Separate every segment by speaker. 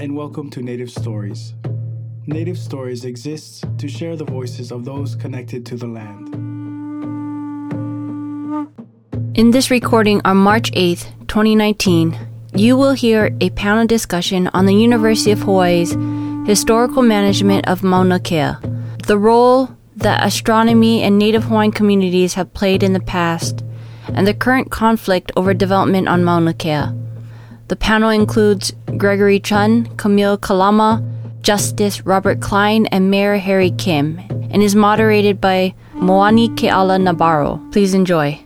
Speaker 1: and welcome to Native Stories. Native Stories exists to share the voices of those connected to the land.
Speaker 2: In this recording on March 8th, 2019, you will hear a panel discussion on the University of Hawaii's historical management of Mauna Kea, the role that astronomy and Native Hawaiian communities have played in the past, and the current conflict over development on Mauna Kea. The panel includes Gregory Chun, Camille Kalama, Justice Robert Klein, and Mayor Harry Kim, and is moderated by Moani Keala Nabarro. Please enjoy.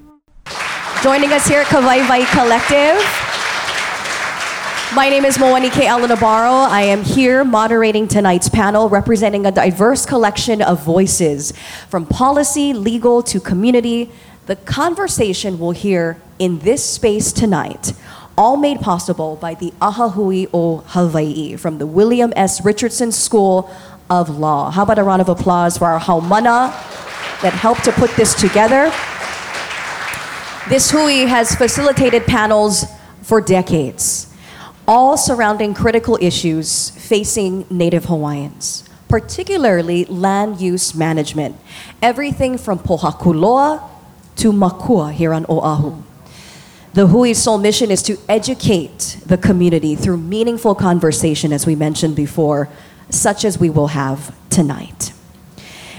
Speaker 3: Joining us here at Kawaiwai Collective. My name is Moani Keala Nabarro. I am here moderating tonight's panel representing a diverse collection of voices from policy, legal to community. The conversation we'll hear in this space tonight all made possible by the Ahahui o Hawaii from the William S. Richardson School of Law. How about a round of applause for our Haumana that helped to put this together? This hui has facilitated panels for decades, all surrounding critical issues facing Native Hawaiians, particularly land use management, everything from pohakuloa to makua here on Oahu. The Hui's sole mission is to educate the community through meaningful conversation, as we mentioned before, such as we will have tonight.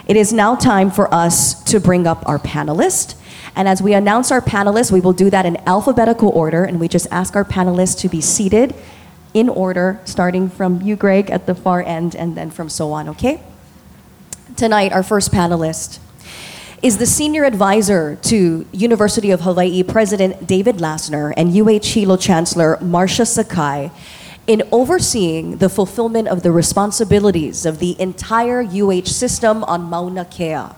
Speaker 3: It is now time for us to bring up our panelists. And as we announce our panelists, we will do that in alphabetical order, and we just ask our panelists to be seated in order, starting from you, Greg, at the far end, and then from so on, okay? Tonight, our first panelist is the senior advisor to University of Hawaii President David Lassner and UH Hilo Chancellor Marcia Sakai in overseeing the fulfillment of the responsibilities of the entire UH system on Mauna Kea.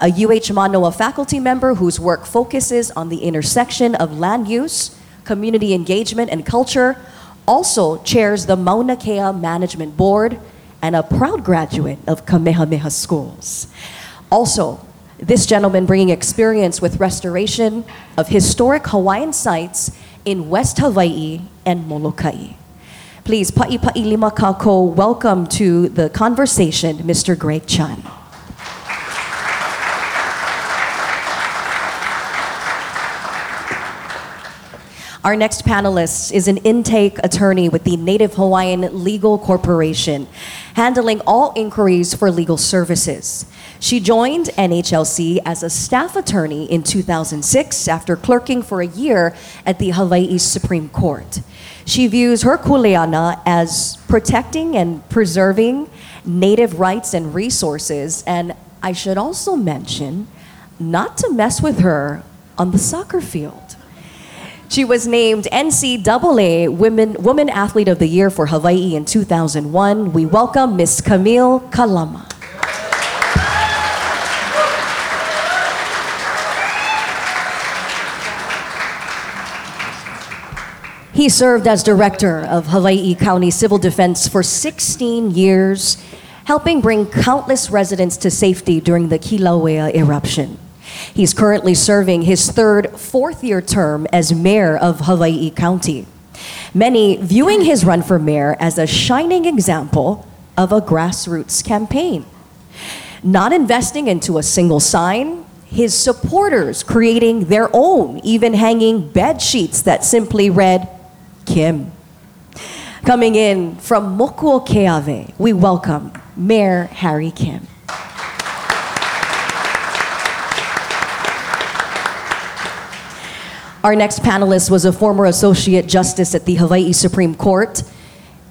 Speaker 3: A UH Manoa faculty member whose work focuses on the intersection of land use, community engagement, and culture, also chairs the Mauna Kea Management Board and a proud graduate of Kamehameha Schools. Also, this gentleman bringing experience with restoration of historic Hawaiian sites in West Hawaii and Molokai. Please, pa'i pa'i lima kako, welcome to the conversation, Mr. Greg Chun. Our next panelist is an intake attorney with the Native Hawaiian Legal Corporation, handling all inquiries for legal services. She joined NHLC as a staff attorney in 2006 after clerking for a year at the Hawaii Supreme Court. She views her kuleana as protecting and preserving native rights and resources, and I should also mention not to mess with her on the soccer field. She was named NCAA Women, Woman Athlete of the Year for Hawaii in 2001. We welcome Miss Camille Kalama. He served as director of Hawaii County Civil Defense for 16 years, helping bring countless residents to safety during the Kilauea eruption. He's currently serving his third, fourth year term as mayor of Hawaii County. Many viewing his run for mayor as a shining example of a grassroots campaign. Not investing into a single sign, his supporters creating their own, even hanging bed sheets that simply read, Kim. Coming in from Mokuokeawe, we welcome Mayor Harry Kim. Our next panelist was a former Associate Justice at the Hawaii Supreme Court.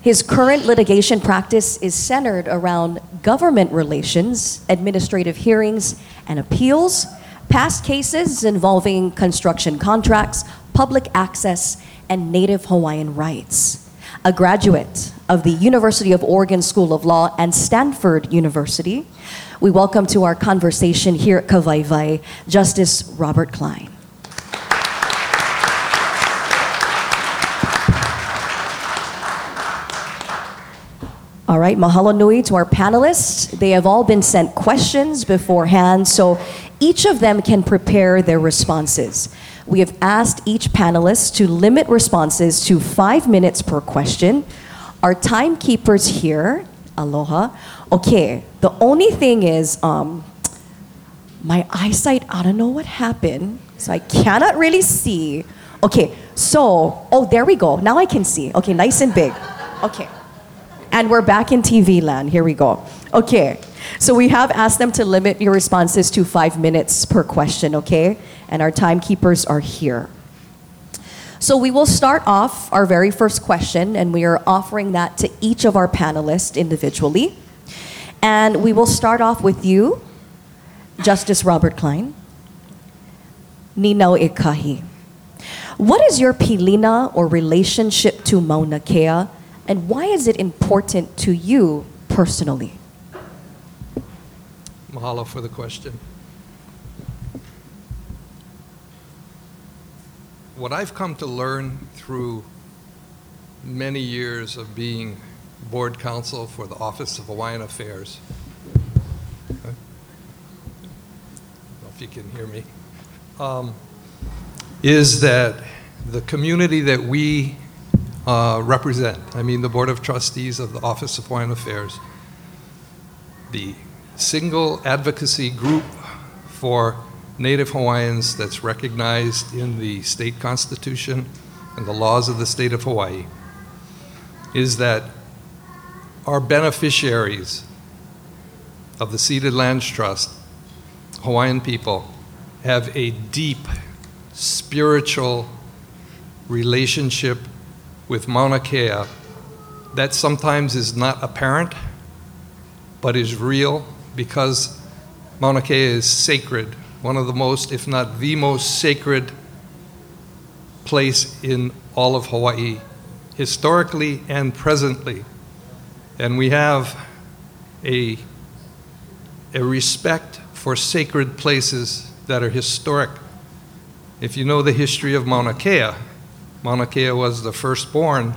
Speaker 3: His current litigation practice is centered around government relations, administrative hearings, and appeals, past cases involving construction contracts, public access, and Native Hawaiian rights. A graduate of the University of Oregon School of Law and Stanford University, we welcome to our conversation here at Kawaiwai Justice Robert Klein. All right, mahalo nui to our panelists. They have all been sent questions beforehand, so each of them can prepare their responses. We have asked each panelist to limit responses to five minutes per question. our timekeepers here, aloha. Okay, the only thing is, um, my eyesight, I don't know what happened, so I cannot really see. Okay, so, oh, there we go. Now I can see. Okay, nice and big. Okay. And we're back in TV land. Here we go. Okay. So we have asked them to limit your responses to five minutes per question, okay? And our timekeepers are here. So we will start off our very first question, and we are offering that to each of our panelists individually. And we will start off with you, Justice Robert Klein. Ninau Ikahi. What is your pilina or relationship to Mauna Kea, and why is it important to you personally?
Speaker 4: Mahalo for the question. What I've come to learn through many years of being board counsel for the Office of Hawaiian Affairs. If you can hear me. Um, is that the community that we uh, represent, I mean the Board of Trustees of the Office of Hawaiian Affairs, the single advocacy group for Native Hawaiians that's recognized in the state constitution and the laws of the state of Hawaii is that our beneficiaries of the Ceded Lands Trust, Hawaiian people, have a deep spiritual relationship with Mauna Kea that sometimes is not apparent but is real because Mauna Kea is sacred, one of the most, if not the most sacred place in all of Hawaii, historically and presently. And we have a, a respect for sacred places that are historic. If you know the history of Mauna Kea, Mauna Kea was the firstborn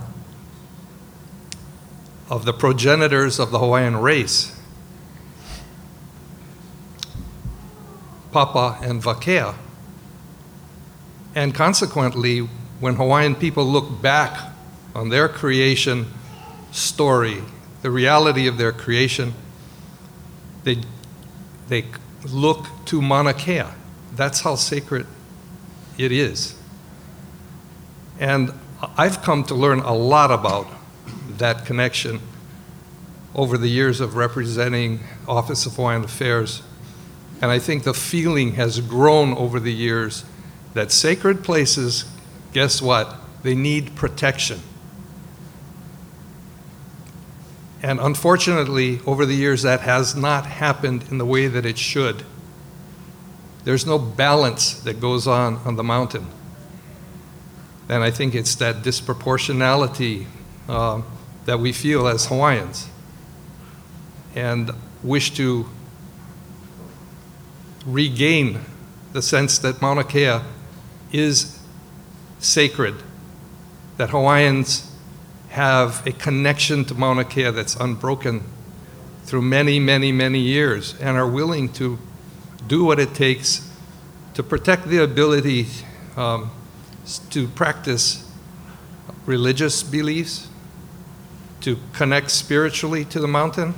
Speaker 4: of the progenitors of the Hawaiian race. Papa and Wakea. And consequently, when Hawaiian people look back on their creation story, the reality of their creation, they, they look to Mauna Kea. That's how sacred it is. And I've come to learn a lot about that connection over the years of representing Office of Hawaiian Affairs and I think the feeling has grown over the years that sacred places, guess what? They need protection. And unfortunately, over the years, that has not happened in the way that it should. There's no balance that goes on on the mountain. And I think it's that disproportionality uh, that we feel as Hawaiians and wish to regain the sense that Mauna Kea is sacred, that Hawaiians have a connection to Mauna Kea that's unbroken through many, many, many years and are willing to do what it takes to protect the ability um, to practice religious beliefs, to connect spiritually to the mountain,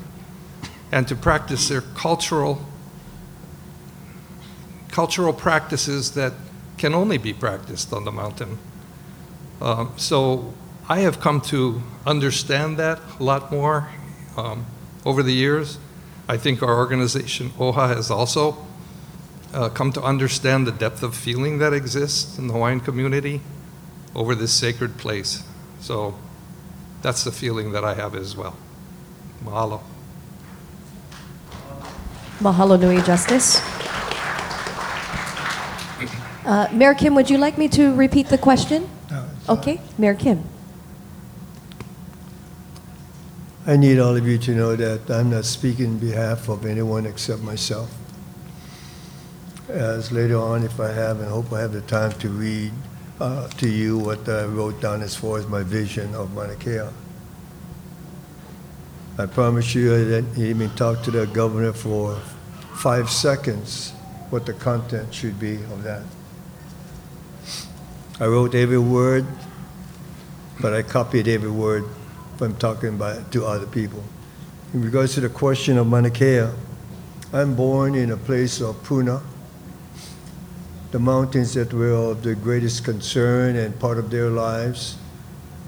Speaker 4: and to practice their cultural cultural practices that can only be practiced on the mountain. Um, so I have come to understand that a lot more um, over the years. I think our organization, OHA, has also uh, come to understand the depth of feeling that exists in the Hawaiian community over this sacred place. So that's the feeling that I have as well. Mahalo.
Speaker 3: Mahalo nui, Justice. Uh, Mayor Kim, would you like me to repeat the question?
Speaker 5: No,
Speaker 3: Okay, Mayor Kim.
Speaker 5: I need all of you to know that I'm not speaking on behalf of anyone except myself. As later on, if I have, and hope I have the time to read uh, to you what I wrote down as far as my vision of Mauna Kea. I promise you, I didn't even talk to the governor for five seconds what the content should be of that. I wrote every word, but I copied every word I'm talking about to other people. In regards to the question of Mauna Kea, I'm born in a place of Puna, the mountains that were of the greatest concern and part of their lives,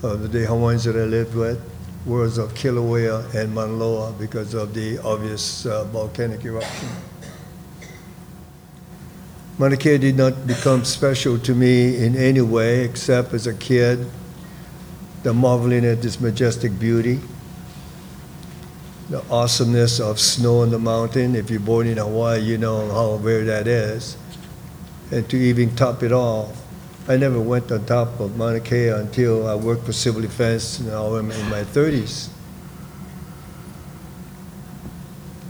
Speaker 5: of the Hawaiians that I lived with, was of Kilauea and Mauna Loa because of the obvious uh, volcanic eruption. Mauna Kea did not become special to me in any way except as a kid, the marveling at this majestic beauty, the awesomeness of snow on the mountain. If you're born in Hawaii, you know how rare that is. And to even top it off, I never went on top of Mauna Kea until I worked for civil defense now in my 30s.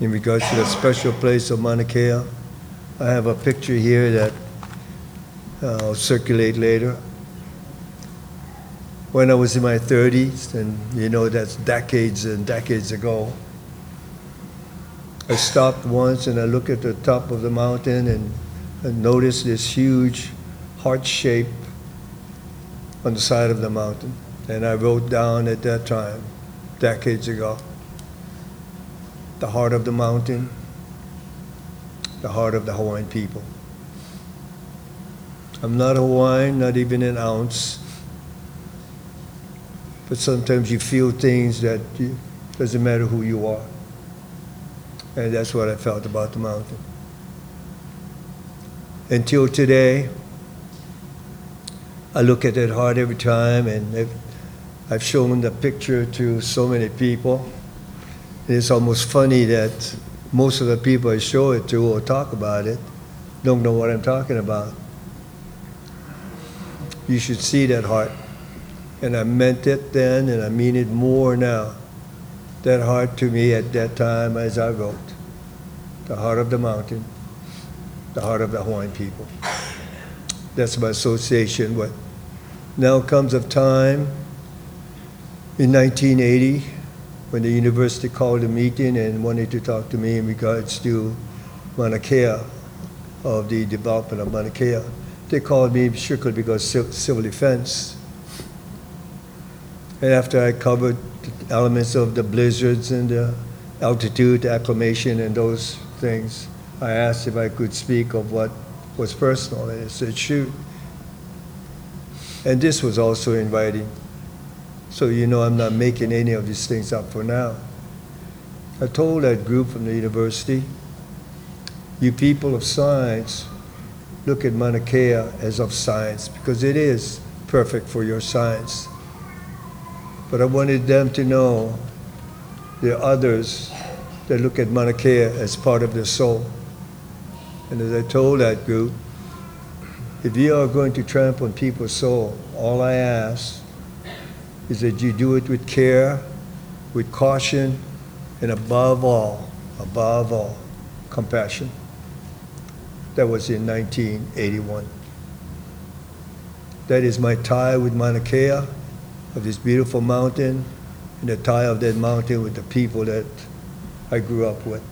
Speaker 5: In regards to the special place of Mauna Kea, I have a picture here that uh, I'll circulate later. When I was in my 30s, and you know that's decades and decades ago, I stopped once and I looked at the top of the mountain and, and noticed this huge heart shape on the side of the mountain. And I wrote down at that time, decades ago, the heart of the mountain the heart of the Hawaiian people. I'm not Hawaiian, not even an ounce. But sometimes you feel things that you, doesn't matter who you are. And that's what I felt about the mountain. Until today, I look at that heart every time, and I've shown the picture to so many people. It's almost funny that most of the people I show it to or talk about it don't know what I'm talking about. You should see that heart. And I meant it then, and I mean it more now. That heart to me at that time, as I wrote, the heart of the mountain, the heart of the Hawaiian people. That's my association with. Now comes of time in 1980 when the university called a meeting and wanted to talk to me in regards to Mauna Kea, of the development of Mauna Kea. They called me strictly because civil defense. And after I covered elements of the blizzards and the altitude acclimation and those things, I asked if I could speak of what was personal, and they said, shoot. And this was also inviting. So you know I'm not making any of these things up for now. I told that group from the university, you people of science, look at Mauna Kea as of science because it is perfect for your science. But I wanted them to know there are others that look at Mauna Kea as part of their soul. And as I told that group, if you are going to trample on people's soul, all I ask is that you do it with care, with caution, and above all, above all, compassion. That was in 1981. That is my tie with Mauna Kea, of this beautiful mountain, and the tie of that mountain with the people that I grew up with.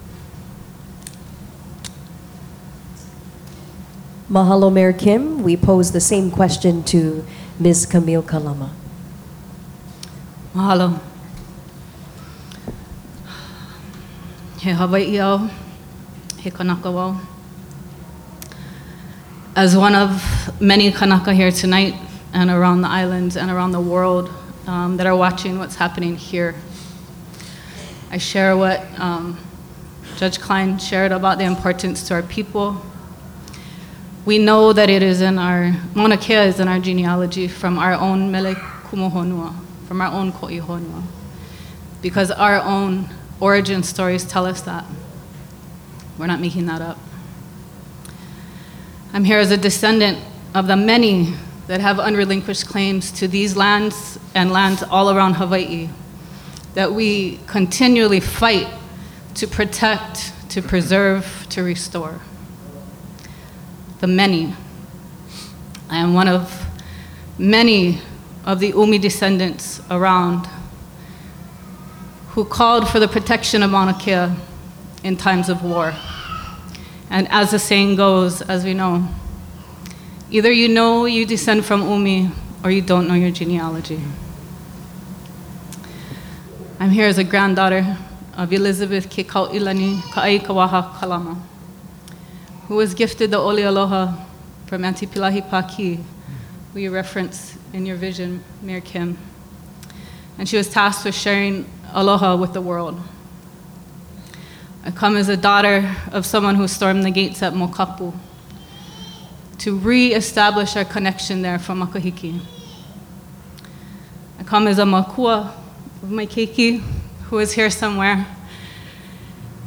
Speaker 3: Mahalo, Mayor Kim. We pose the same question to Ms. Camille Kalama.
Speaker 6: Mahalo. He Hawaii au, he Kanaka au. As one of many Kanaka here tonight and around the islands and around the world um, that are watching what's happening here, I share what um, Judge Klein shared about the importance to our people. We know that it is in our, Mauna Kea is in our genealogy from our own Mele Kumuhonua, from our own Ko'ihonua. Because our own origin stories tell us that. We're not making that up. I'm here as a descendant of the many that have unrelinquished claims to these lands and lands all around Hawaii that we continually fight to protect, to preserve, to restore. The many. I am one of many of the Umi descendants around who called for the protection of Mauna Kea in times of war. And as the saying goes, as we know, either you know you descend from Umi or you don't know your genealogy. I'm here as a granddaughter of Elizabeth Ke Ilani Ka'aikawaha Kalama, who was gifted the Oli Aloha from Auntie Pilahi Paki, who you reference in your vision, Mayor Kim. And she was tasked with sharing aloha with the world. I come as a daughter of someone who stormed the gates at Mokapu to re-establish our connection there from Makahiki. I come as a makua of my keiki, who is here somewhere,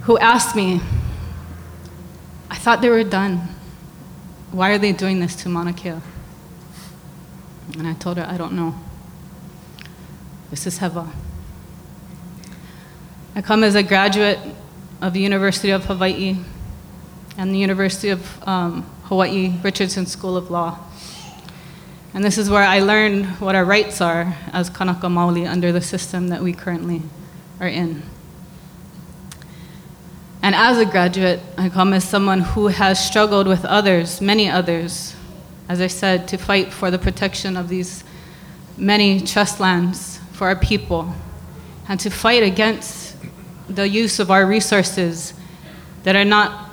Speaker 6: who asked me, I thought they were done. Why are they doing this to Mauna Kea? And I told her, I don't know. This is Hewa. I come as a graduate of the University of Hawaii and the University of um, Hawaii Richardson School of Law. And this is where I learned what our rights are as Kanaka Maoli under the system that we currently are in. And as a graduate, I come as someone who has struggled with others, many others, as I said, to fight for the protection of these many trust lands for our people and to fight against the use of our resources that are not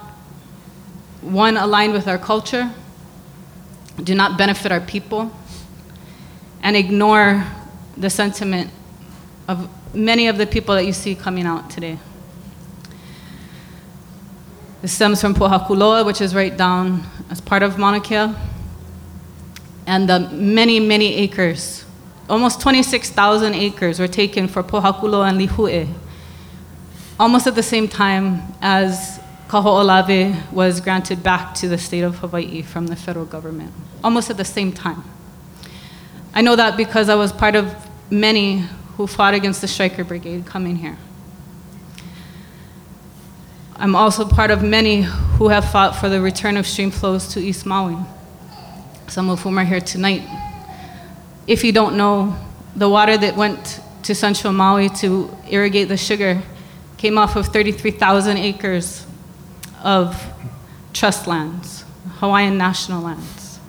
Speaker 6: one, aligned with our culture, do not benefit our people, and ignore the sentiment of many of the people that you see coming out today. This stems from Pohakuloa, which is right down as part of Mauna Kea, and the many, many acres, almost 26,000 acres were taken for Pohakuloa and Lihue, almost at the same time as Kaho'olawe was granted back to the state of Hawaii from the federal government, almost at the same time. I know that because I was part of many who fought against the Stryker Brigade coming here. I'm also part of many who have fought for the return of stream flows to East Maui, some of whom are here tonight. If you don't know, the water that went to Central Maui to irrigate the sugar came off of 33,000 acres of trust lands, Hawaiian national lands.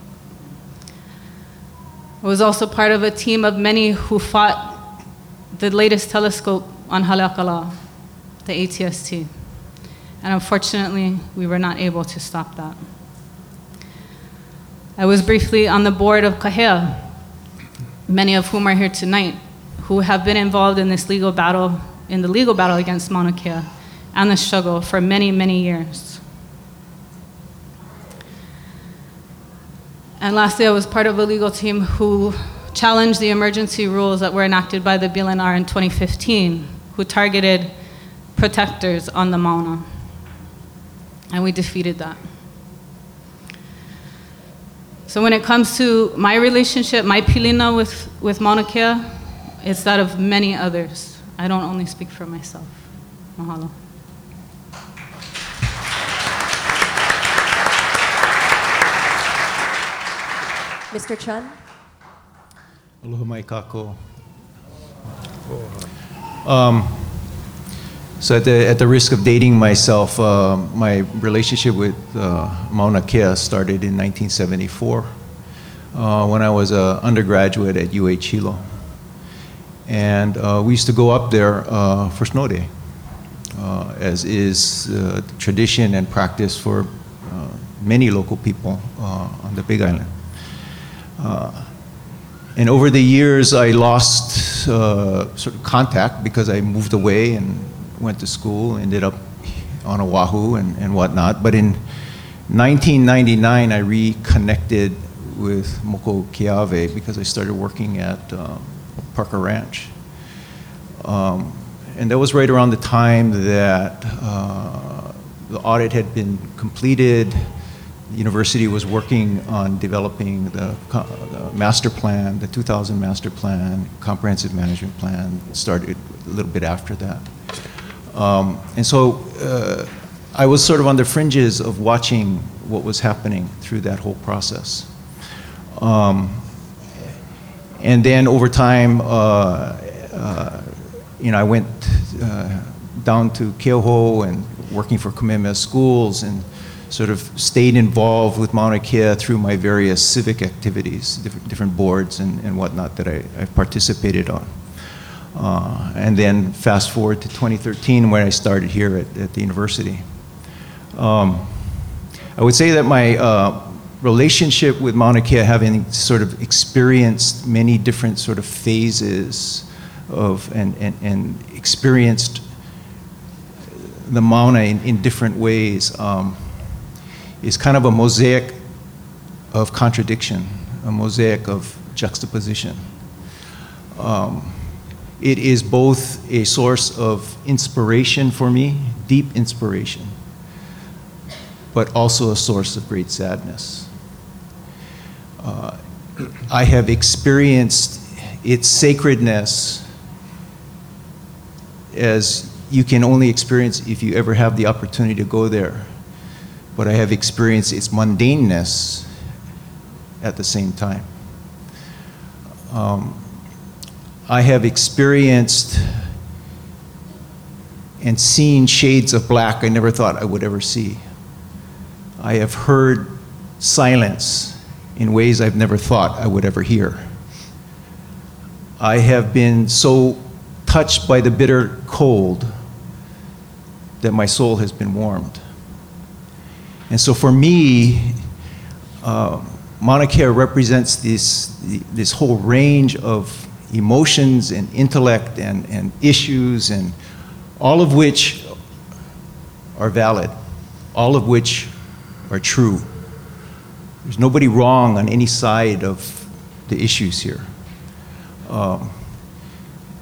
Speaker 6: I was also part of a team of many who fought the latest telescope on Haleakala, the ATST. And unfortunately, we were not able to stop that. I was briefly on the board of Kahea, many of whom are here tonight, who have been involved in this legal battle, in the legal battle against Mauna Kea and the struggle for many, many years. And lastly, I was part of a legal team who challenged the emergency rules that were enacted by the BLNR in 2015, who targeted protectors on the Mauna. And we defeated that. So when it comes to my relationship, my pilina with, with Mauna Kea, it's that of many others. I don't only speak for myself. Mahalo.
Speaker 3: Mr. Chun?
Speaker 7: Aloha mai kako. Um, so at the, at the risk of dating myself, uh, my relationship with uh, Mauna Kea started in 1974 uh, when I was an undergraduate at UH Hilo. And we used to go up there uh, for snow day, uh, as is uh, tradition and practice for many local people on the Big Island. And over the years, I lost sort of contact because I moved away and went to school, ended up on Oahu and, and whatnot. But in 1999, I reconnected with Mokuokeawe because I started working at um, Parker Ranch. Um, and that was right around the time that uh, the audit had been completed. The university was working on developing the, the master plan, the 2000 master plan, comprehensive management plan started a little bit after that. Um, and so uh, I was sort of on the fringes of watching what was happening through that whole process. Um, and then over time, uh, uh, you know, I went uh, down to Keauhou and working for Kamehameha Schools and sort of stayed involved with Mauna Kea through my various civic activities, different, different boards and, and whatnot that I, I participated on. Uh, and then fast forward to 2013 when I started here at, at the university. Um, I would say that my uh, relationship with Mauna Kea, having sort of experienced many different sort of phases of and, and, and experienced the Mauna in, in different ways, um, is kind of a mosaic of contradiction, a mosaic of juxtaposition. Um, it is both a source of inspiration for me, deep inspiration, but also a source of great sadness. Uh, I have experienced its sacredness as you can only experience if you ever have the opportunity to go there. But I have experienced its mundaneness at the same time. Um, I have experienced and seen shades of black I never thought I would ever see. I have heard silence in ways I've never thought I would ever hear. I have been so touched by the bitter cold that my soul has been warmed. And so for me, uh, Mauna Kea represents this, this whole range of emotions and intellect and, and issues, and all of which are valid, all of which are true. There's nobody wrong on any side of the issues here. Um,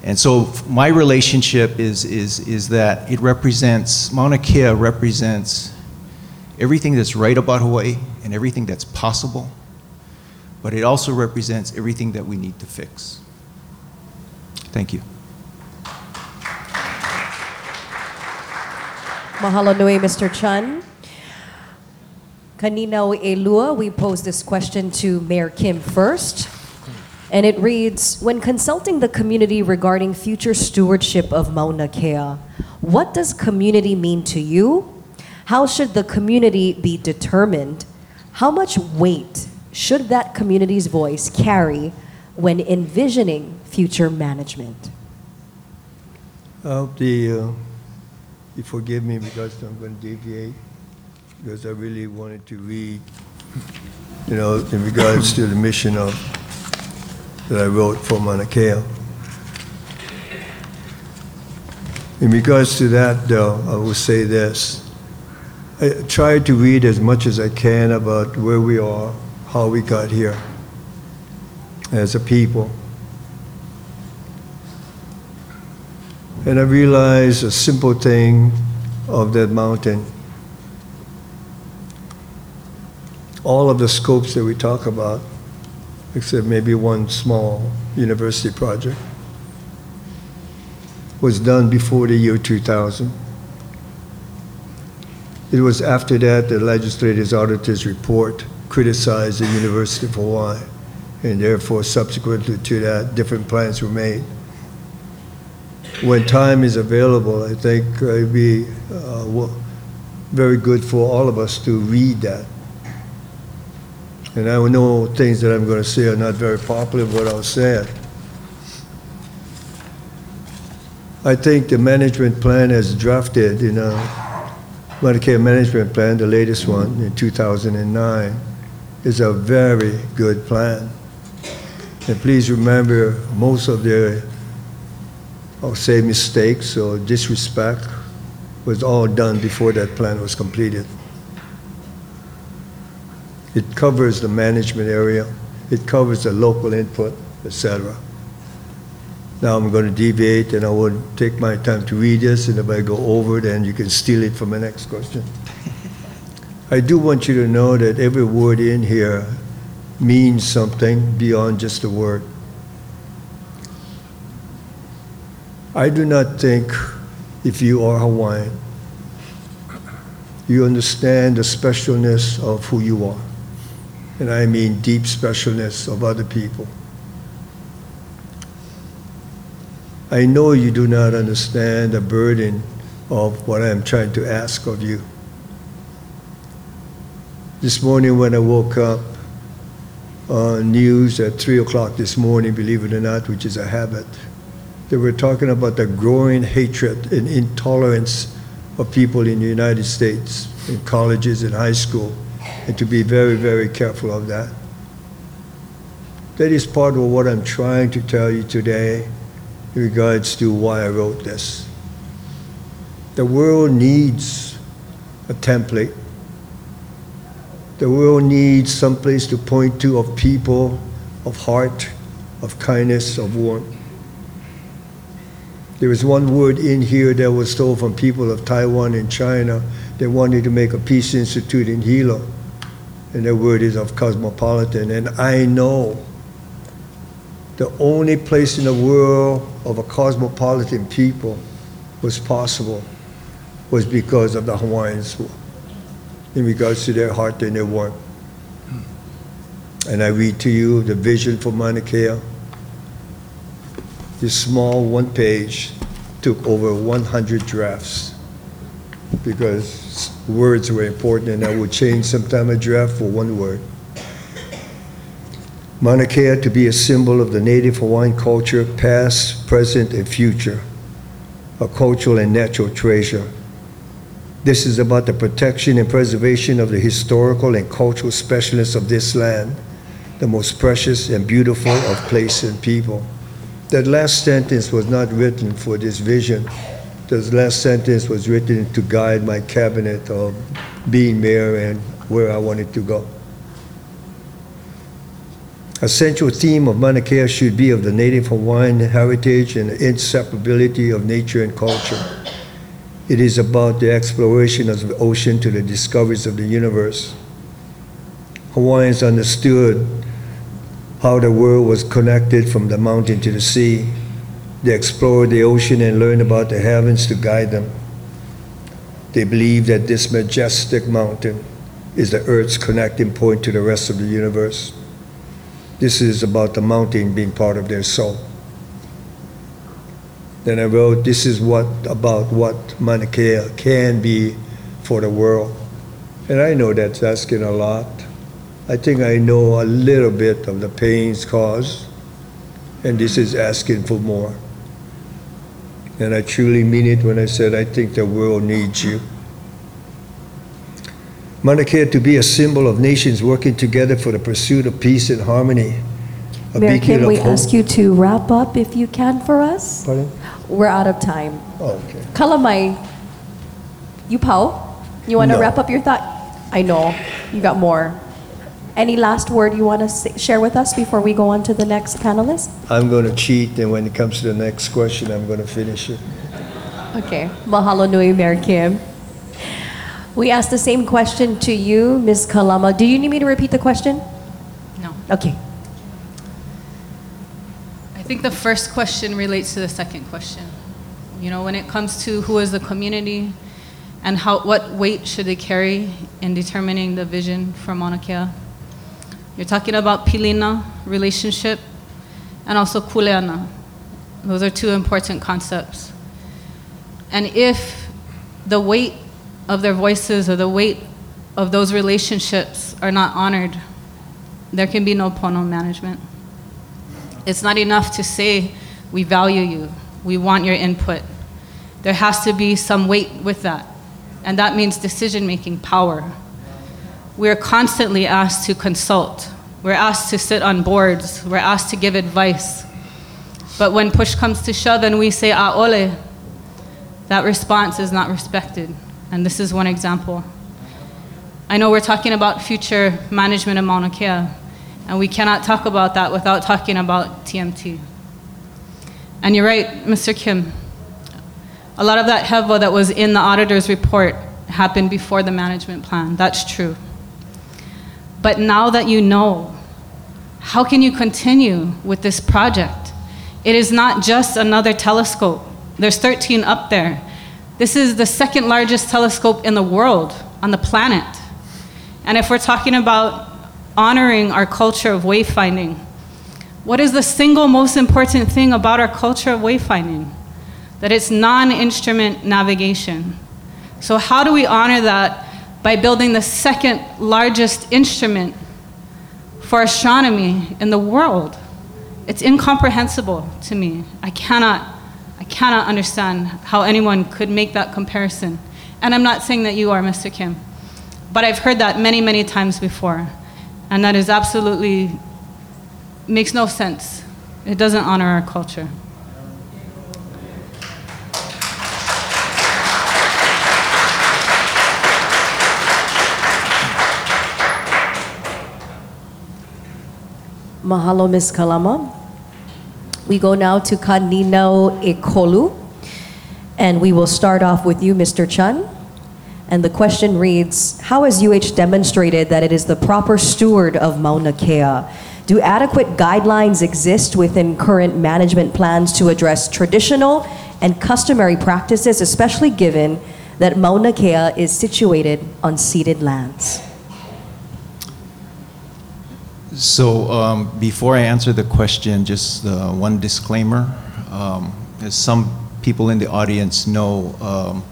Speaker 7: and so my relationship is, is, is that it represents, Mauna Kea represents everything that's right about Hawaii and everything that's possible, but it also represents everything that we need to fix. Thank you.
Speaker 3: Mahalo nui, Mr. Chun. Kanina Elua, we pose this question to Mayor Kim first. And it reads When consulting the community regarding future stewardship of Mauna Kea, what does community mean to you? How should the community be determined? How much weight should that community's voice carry when envisioning future management?
Speaker 5: I hope the, uh, you forgive me because I'm going to deviate, because I really wanted to read, you know, in regards to the mission of, that I wrote for Mauna Kea. In regards to that, though, I will say this. I try to read as much as I can about where we are, how we got here as a people. And I realized a simple thing of that mountain. All of the scopes that we talk about, except maybe one small university project, was done before the year 2000. It was after that the legislators' auditors report criticized the University of Hawaii, and therefore subsequently to that, different plans were made. When time is available, I think it'd be uh, very good for all of us to read that. And I know things that I'm going to say are not very popular, but I'll say it. I think the management plan as drafted in a Medicare management plan, the latest one in 2009, is a very good plan. And please remember, most of their, I'll say mistakes or disrespect was all done before that plan was completed. It covers the management area, it covers the local input, etc. Now I'm going to deviate and I will take my time to read this, and if I go over, it, then you can steal it for my next question. I do want you to know that every word in here means something beyond just a word. I do not think if you are Hawaiian, you understand the specialness of who you are. And I mean deep specialness of other people. I know you do not understand the burden of what I'm trying to ask of you. This morning when I woke up, uh, news at 3 o'clock this morning, believe it or not, which is a habit, They were talking about the growing hatred and intolerance of people in the United States, in colleges and high school, and to be very, very careful of that. That is part of what I'm trying to tell you today in regards to why I wrote this. The world needs a template. The world needs some place to point to of people, of heart, of kindness, of warmth. There was one word in here that was told from people of Taiwan and China. They wanted to make a peace institute in Hilo. And that word is of cosmopolitan. And I know the only place in the world of a cosmopolitan people was possible was because of the Hawaiians in regards to their heart and their warmth. Hmm. And I read to you the vision for Mauna Kea. This small one page took over 100 drafts because words were important and I would change sometime a draft for one word. Mauna Kea to be a symbol of the native Hawaiian culture, past, present, and future, a cultural and natural treasure. This is about the protection and preservation of the historical and cultural specialness of this land, the most precious and beautiful of place and people. That last sentence was not written for this vision. The last sentence was written to guide my cabinet of being mayor and where I wanted to go. A central theme of Mauna Kea should be of the native Hawaiian heritage and inseparability of nature and culture. It is about the exploration of the ocean to the discoveries of the universe. Hawaiians understood how the world was connected from the mountain to the sea. They explored the ocean and learned about the heavens to guide them. They believe that this majestic mountain is the Earth's connecting point to the rest of the universe. This is about the mountain being part of their soul. Then I wrote, This is what about what Mauna Kea can be for the world. And I know that's asking a lot. I think I know a little bit of the pains caused, and this is asking for more. And I truly mean it when I said I think the world needs you. Mauna Kea to be a symbol of nations working together for the pursuit of peace and harmony. A
Speaker 3: Mayor
Speaker 5: beacon
Speaker 3: Kim,
Speaker 5: of
Speaker 3: we ask you to wrap up if you can for us.
Speaker 5: Pardon?
Speaker 3: We're out of time.
Speaker 5: Oh, okay.
Speaker 3: Kalamai, you Pao, you want to
Speaker 5: No.
Speaker 3: wrap up your thought? I know, you got more. Any last word you want to share with us before we go on to the next panelist?
Speaker 5: I'm going to cheat, and when it comes to the next question, I'm going to finish it.
Speaker 3: Okay, mahalo nui, Mayor Kim. We asked the same question to you, Ms. Kalama. Do you need me to repeat the question?
Speaker 6: No.
Speaker 3: Okay.
Speaker 6: I think the first question relates to the second question. You know, when it comes to who is the community and how, what weight should they carry in determining the vision for Mauna Kea, you're talking about pilina, relationship, and also kuleana. Those are two important concepts. And if the weight of their voices or the weight of those relationships are not honored, there can be no pono management. It's not enough to say, we value you, we want your input. There has to be some weight with that. And that means decision making power. We're constantly asked to consult, we're asked to sit on boards, we're asked to give advice. But when push comes to shove and we say, ah, ole, that response is not respected. And this is one example. I know we're talking about future management of Mauna Kea, and we cannot talk about that without talking about TMT. And you're right, Mr. Kim. A lot of that hewa that was in the auditor's report happened before the management plan. That's true. But now that you know, how can you continue with this project? It is not just another telescope. There's 13 up there. This is the second largest telescope in the world, on the planet. And if we're talking about honoring our culture of wayfinding, what is the single most important thing about our culture of wayfinding? That it's non instrument navigation. So, how do we honor that by building the second largest instrument for astronomy in the world? It's incomprehensible to me. I cannot I cannot understand how anyone could make that comparison. And I'm not saying that you are, Mr. Kim, but I've heard that many, many times before. And that is absolutely, makes no sense. It doesn't honor our culture.
Speaker 3: Mahalo, Ms. Kalama. We go now to Kanino Ekolu, and we will start off with you, Mr. Chun. And the question reads How has UH demonstrated that it is the proper steward of Mauna Kea? Do adequate guidelines exist within current management plans to address traditional and customary practices, especially given that Mauna Kea is situated on ceded lands?
Speaker 7: So um, before I answer the question, just uh, one disclaimer. Um, as some people in the audience know, um,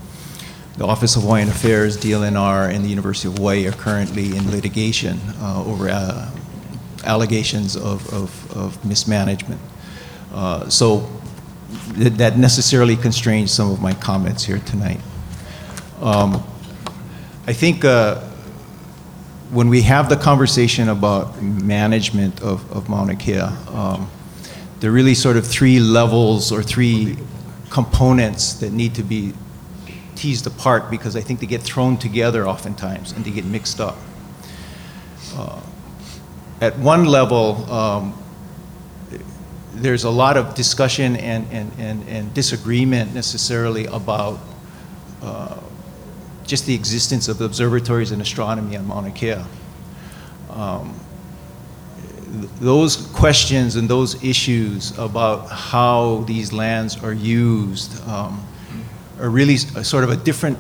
Speaker 7: the Office of Hawaiian Affairs, DLNR, and the University of Hawaii are currently in litigation uh, over uh, allegations of, of, of mismanagement. Uh, so th- that necessarily constrains some of my comments here tonight. Um, I think uh, when we have the conversation about management of, of Mauna Kea, um, there are really sort of three levels or three components that need to be teased apart because I think they get thrown together oftentimes and they get mixed up. Uh, at one level, um, there's a lot of discussion and, and, and, and disagreement necessarily about uh, just the existence of observatories and astronomy on Mauna Kea. Um, those questions and those issues about how these lands are used um, are really a sort of a different,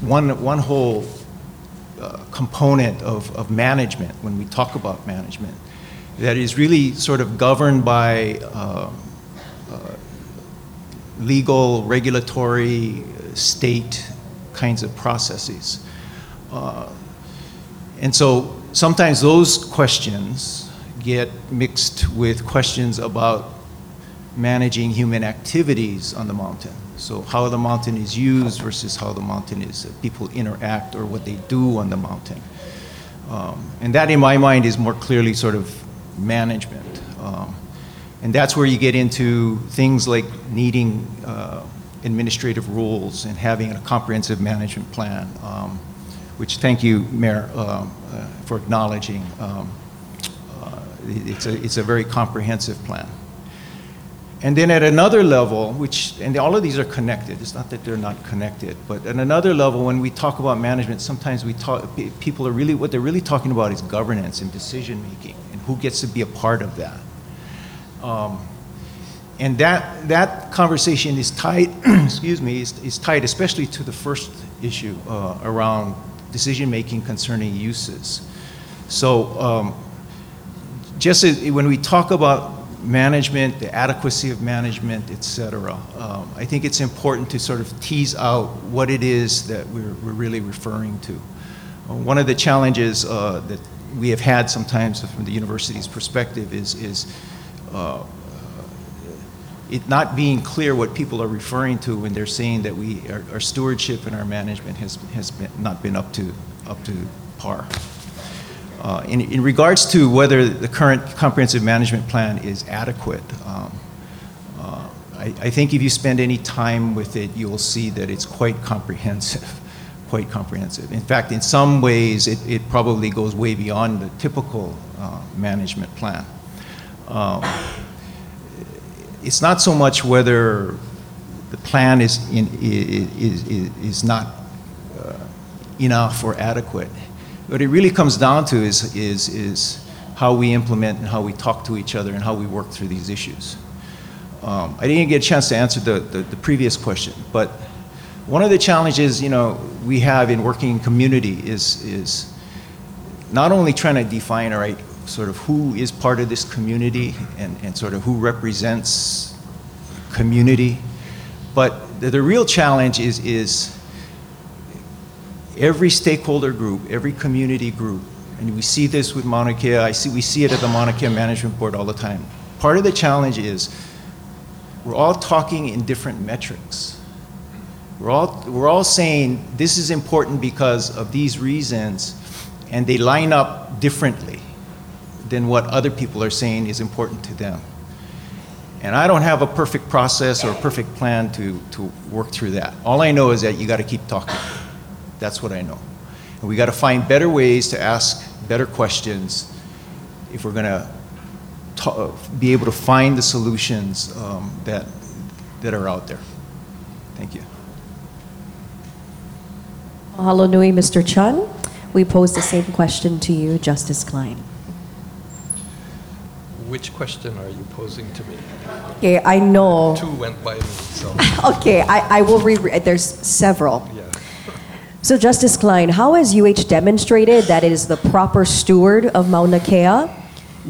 Speaker 7: one, one whole uh, component of, of management when we talk about management that is really sort of governed by uh, uh, legal, regulatory, uh, state kinds of processes. Uh, and so sometimes those questions get mixed with questions about managing human activities on the mountain. So how the mountain is used versus how the mountain is, people interact or what they do on the mountain. Um, and that, in my mind, is more clearly sort of management. Um, and that's where you get into things like needing uh, administrative rules and having a comprehensive management plan, um, which thank you, Mayor, um, uh, for acknowledging. Um, uh, it's, a, it's a very comprehensive plan. And then at another level, which, and all of these are connected, it's not that they're not connected, but at another level, when we talk about management, sometimes we talk, people are really, what they're really talking about is governance and decision making and who gets to be a part of that. Um, and that, that conversation is tied, excuse me, is, is tied especially to the first issue uh, around decision making concerning uses. So, um, just as, when we talk about management, the adequacy of management, et cetera, um, I think it's important to sort of tease out what it is that we're, we're really referring to. Uh, one of the challenges uh, that we have had sometimes from the university's perspective is, is uh, it not being clear what people are referring to when they're saying that we, our, our stewardship and our management has, has been, not been up to, up to par. Uh, in, in regards to whether the current comprehensive management plan is adequate, um, uh, I, I think if you spend any time with it, you will see that it's quite comprehensive, quite comprehensive. In fact, in some ways, it, it probably goes way beyond the typical uh, management plan. Um, it's not so much whether the plan is, in, is, is, is not uh, enough or adequate. What it really comes down to is, is, is how we implement and how we talk to each other and how we work through these issues. Um, I didn't get a chance to answer the, the, the, previous question, but one of the challenges you know we have in working in community is, is not only trying to define right sort of who is part of this community and, and sort of who represents community, but the, the real challenge is, is every stakeholder group, every community group, and we see this with Mauna Kea, I see, we see it at the Mauna Kea Management Board all the time. Part of the challenge is we're all talking in different metrics. We're all, we're all saying this is important because of these reasons, and they line up differently than what other people are saying is important to them. And I don't have a perfect process or a perfect plan to, to work through that. All I know is that you got to keep talking. That's what I know. And we got to find better ways to ask better questions if we're going to be able to find the solutions um, that, that are out there. Thank you.
Speaker 3: Mahalo nui, Mr. Chun. We pose the same question to you, Justice Klein.
Speaker 4: Which question are you posing to me?
Speaker 3: Okay, I know.
Speaker 4: Two went by me, so.
Speaker 3: okay, I, I will reread. There's several.
Speaker 4: Yeah.
Speaker 3: So, Justice Klein, how has UH demonstrated that it is the proper steward of Mauna Kea?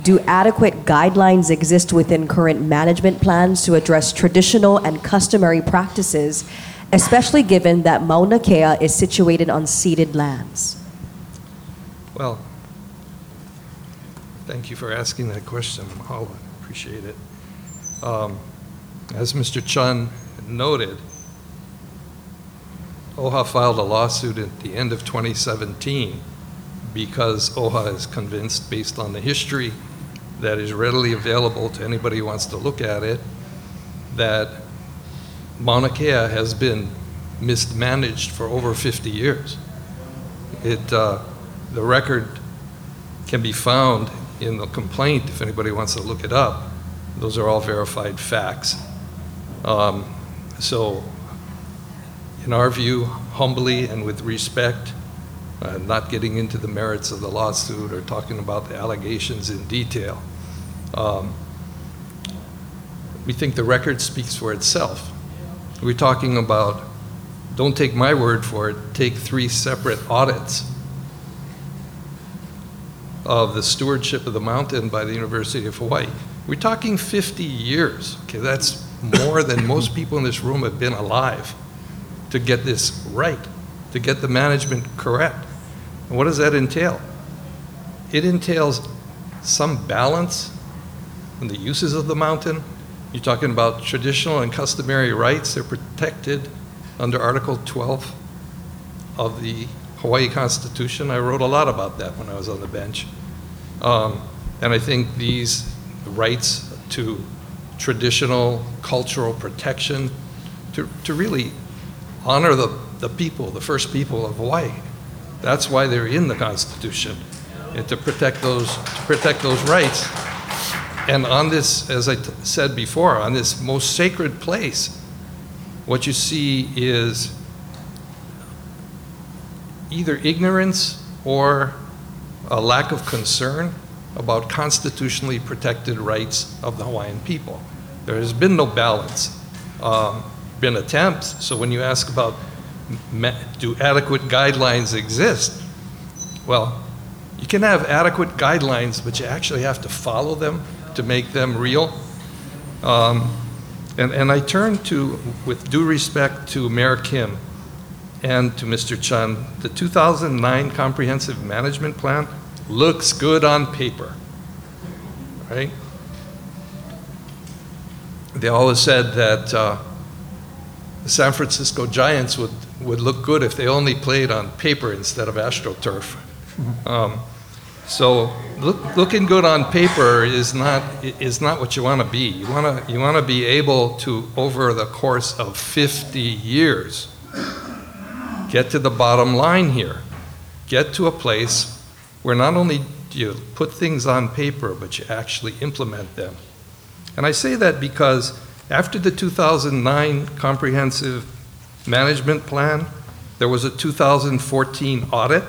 Speaker 3: Do adequate guidelines exist within current management plans to address traditional and customary practices, especially given that Mauna Kea is situated on ceded lands?
Speaker 4: Well, thank you for asking that question, Mahalo. Appreciate it. Um, as Mr. Chun noted, OHA filed a lawsuit at the end of 2017 because OHA is convinced, based on the history that is readily available to anybody who wants to look at it, that Mauna Kea has been mismanaged for over 50 years. It, uh, the record can be found in the complaint if anybody wants to look it up. Those are all verified facts. Um, so, in our view, humbly and with respect, uh, not getting into the merits of the lawsuit or talking about the allegations in detail, um, we think the record speaks for itself. We're talking about, don't take my word for it, take three separate audits of the stewardship of the mountain by the University of Hawaii. We're talking 50 years. Okay, that's more than most people in this room have been alive to get this right, to get the management correct. And what does that entail? It entails some balance in the uses of the mountain. You're talking about traditional and customary rights. They're protected under Article 12 of the Hawaii Constitution. I wrote a lot about that when I was on the bench. Um, and I think these rights to traditional cultural protection, to, to really honor the, the people, the first people of Hawaii. That's why they're in the Constitution, and to protect those, to protect those rights. And on this, as I said before, on this most sacred place, what you see is either ignorance or a lack of concern about constitutionally protected rights of the Hawaiian people. There has been no balance, um, been attempts. So when you ask about do adequate guidelines exist, well, you can have adequate guidelines, but you actually have to follow them to make them real. Um, and, and I turn to, with due respect to Mayor Kim and to Mr. Chun, the 2009 Comprehensive Management Plan looks good on paper, right? They always said that uh, the San Francisco Giants would, would look good if they only played on paper instead of AstroTurf. Um, so look, looking good on paper is not, is not what you want to be. You want to you want to be able to, over the course of 50 years, get to the bottom line here. Get to a place where not only do you put things on paper, but you actually implement them. And I say that because after the 2009 Comprehensive Management Plan, there was a 2014 audit.